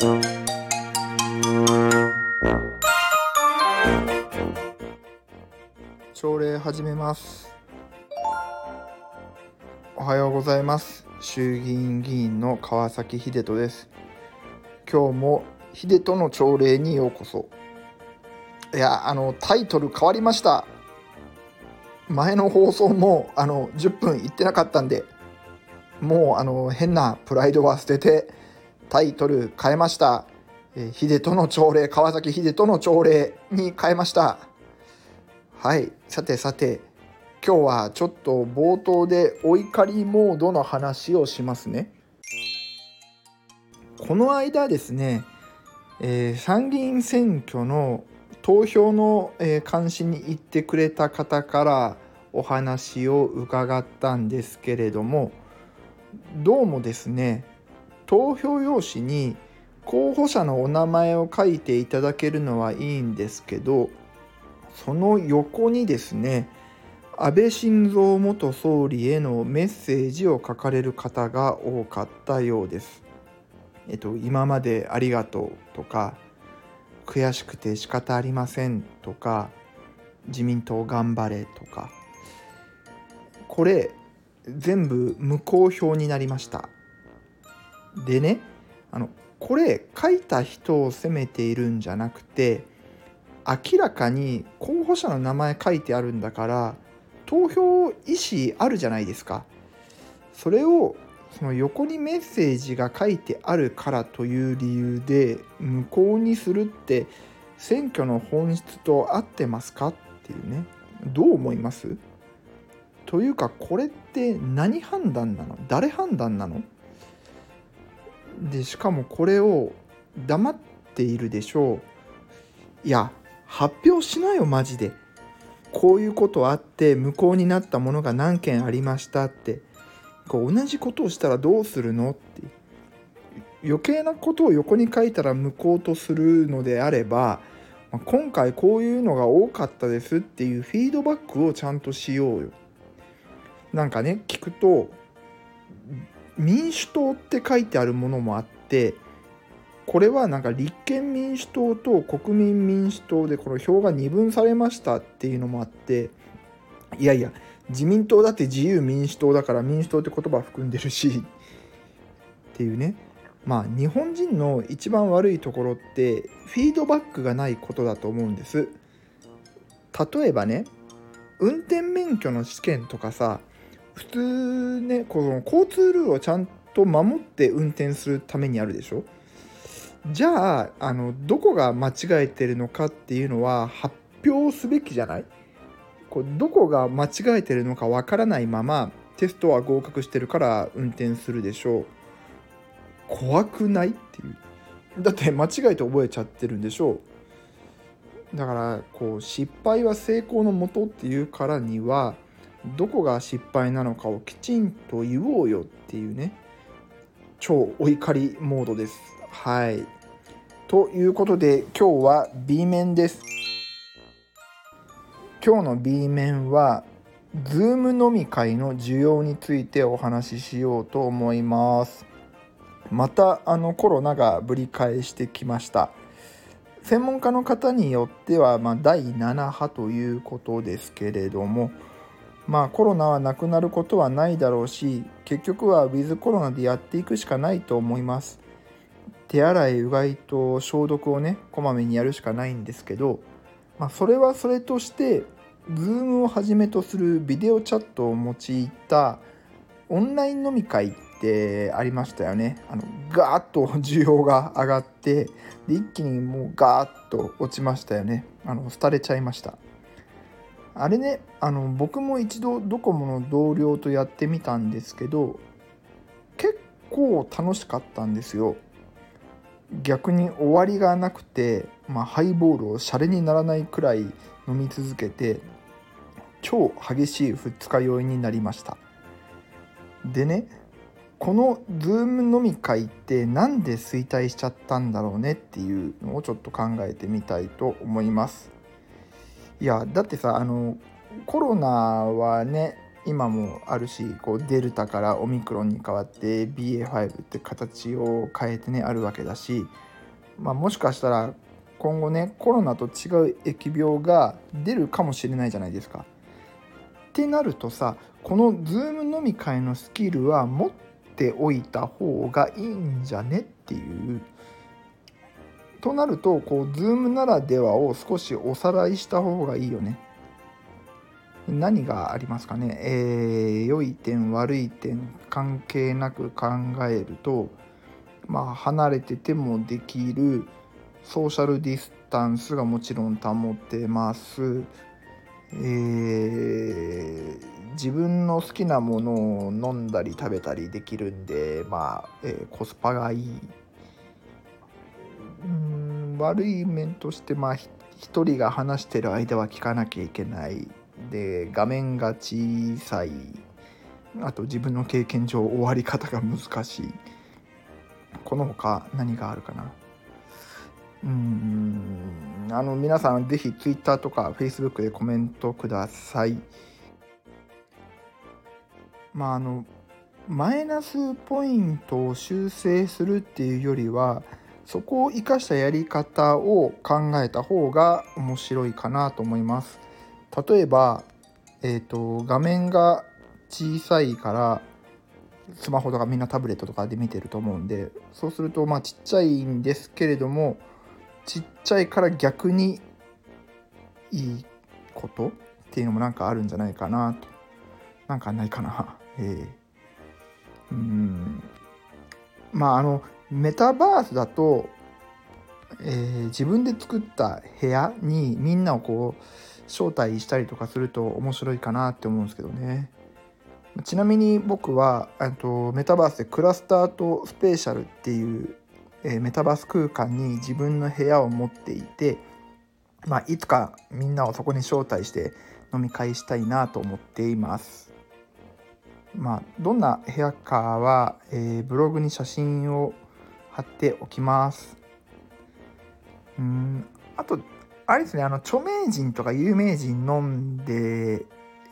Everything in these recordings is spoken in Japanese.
朝礼始めます。おはようございます。衆議院議員の川崎秀人です。今日も秀人の朝礼にようこそ。いやあのタイトル変わりました。前の放送もあの10分いってなかったんでもうあの変なプライドは捨ててタイトル変えました「えー、秀人の朝礼川崎秀人の朝礼」に変えました。はい。さてさて。今日はちょっと冒頭でお怒りモードの話をしますね。この間ですね、えー、参議院選挙の投票の、えー、監視に行ってくれた方からお話を伺ったんですけれどもどうもですね投票用紙に候補者のお名前を書いていただけるのはいいんですけどその横にですね安倍晋三元総理へのメッセージを書かれる方が多かったようです。えっと、今までありがとうとか悔しくて仕方ありませんとか自民党頑張れとかこれ全部無効票になりましたでねあのこれ書いた人を責めているんじゃなくて明らかに候補者の名前書いてあるんだから投票意思あるじゃないですか。それをその横にメッセージが書いてあるからという理由で無効にするって選挙の本質と合ってますかっていうね。どう思います？というかこれって何判断なの？誰判断なの？でしかもこれを黙っているでしょう。いや発表しなよマジで。こういうことあって無効になったものが何件ありましたって。こう同じことをしたらどうするのって。余計なことを横に書いたら無効とするのであれば今回こういうのが多かったですっていうフィードバックをちゃんとしようよ。なんかね聞くと民主党って書いてあるものもあってこれはなんか立憲民主党と国民民主党でこの票が二分されましたっていうのもあっていやいや自民党だって自由民主党だから民主党って言葉含んでるしっていうね。まあ日本人の一番悪いところってフィードバックがないことだと思うんです。例えばね運転免許の試験とかさ普通ねこの交通ルールをちゃんと守って運転するためにあるでしょ？じゃああのどこが間違えてるのかっていうのは発表すべきじゃない？こうどこが間違えてるのかわからないままテストは合格してるから運転するでしょう。怖くないっていう。だって間違えて覚えちゃってるんでしょう。だからこう失敗は成功のもとっていうからにはどこが失敗なのかをきちんと言おうよっていうね超お怒りモードです。はい。ということで今日は B 面です。今日の B 面は Zoom 飲み会の需要についてお話ししようと思います。またあのコロナがぶり返してきました。専門家の方によっては、まあ、第7波ということですけれどもまあコロナはなくなることはないだろうし結局はウィズコロナでやっていくしかないと思います。手洗いうがいと消毒をねこまめにやるしかないんですけど、まあ、それはそれとして Zoom をはじめとするビデオチャットを用いたオンライン飲み会ってありましたよね。あのガーッと需要が上がってで一気にもうガーッと落ちましたよね。あの廃れちゃいました。あれねあの僕も一度ドコモの同僚とやってみたんですけど結構楽しかったんですよ。逆に終わりがなくて、まあ、ハイボールをシャレにならないくらい飲み続けて超激しい二日酔いになりました。でねこの Zoom 飲み会って何で衰退しちゃったんだろうねっていうのをちょっと考えてみたいと思います。いやだってさあのコロナはね今もあるしこうデルタからオミクロンに変わって BA.5 って形を変えてねあるわけだしまあ、もしかしたら今後ねコロナと違う疫病が出るかもしれないじゃないですか。ってなるとさこの Zoom 飲み会のスキルは持っておいた方がいいんじゃねっていうとなるとこう Zoom ならではを少しおさらいした方がいいよね。何がありますかね、えー、良い点悪い点関係なく考えるとまあ離れててもできるソーシャルディスタンスがもちろん保てます。えー、自分の好きなものを飲んだり食べたりできるんでまあ、えー、コスパがいいうん悪い面としてまあ一人が話してる間は聞かなきゃいけない。で画面が小さい。あと自分の経験上終わり方が難しい。この他何があるかな。うん。あの皆さんぜひ Twitter とか Facebook でコメントください。まああのマイナスポイントを修正するっていうよりはそこを生かしたやり方を考えた方が面白いかなと思います。例えば、えーと、画面が小さいからスマホとかみんなタブレットとかで見てると思うんでそうするとまあちっちゃいんですけれどもちっちゃいから逆にいいことっていうのもなんかあるんじゃないかなと。なんかないかな。えー、うん。まああのメタバースだと、えー、自分で作った部屋にみんなをこう招待したりとかすると面白いかなって思うんですけどねちなみに僕はとメタバースでクラスターとスペーシャルっていう、えー、メタバース空間に自分の部屋を持っていて、まあ、いつかみんなをそこに招待して飲み会したいなと思っています。まあ、どんな部屋かは、えー、ブログに写真を貼っておきます。うん。あとあれですねあの著名人とか有名人飲んで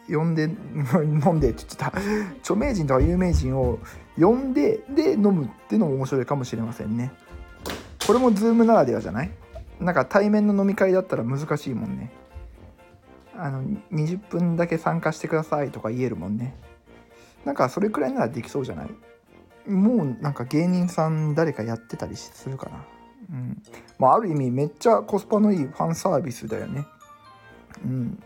呼んで 飲んでって言ってた。著名人とか有名人を呼んでで飲むっていうのも面白いかもしれませんね。これもズームならではじゃない？なんか対面の飲み会だったら難しいもんね。あの20分だけ参加してくださいとか言えるもんね。なんかそれくらいならできそうじゃない？もうなんか芸人さん誰かやってたりするかなうんまあ、ある意味めっちゃコスパのいいファンサービスだよね。うん、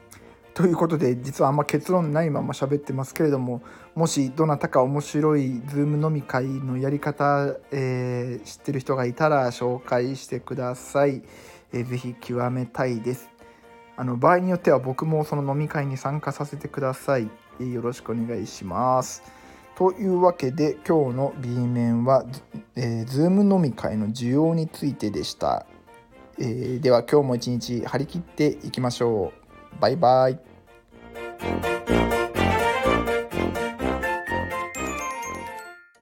ということで実はあんま結論ないまま喋ってますけれどももしどなたか面白い Zoom 飲み会のやり方、えー、知ってる人がいたら紹介してください。えー、ぜひ極めたいです。あの場合によっては僕もその飲み会に参加させてください。よろしくお願いします。というわけで今日の B 面は、えー、Zoom 飲み会の需要についてでした、えー、では今日も一日張り切っていきましょう。バイバイ。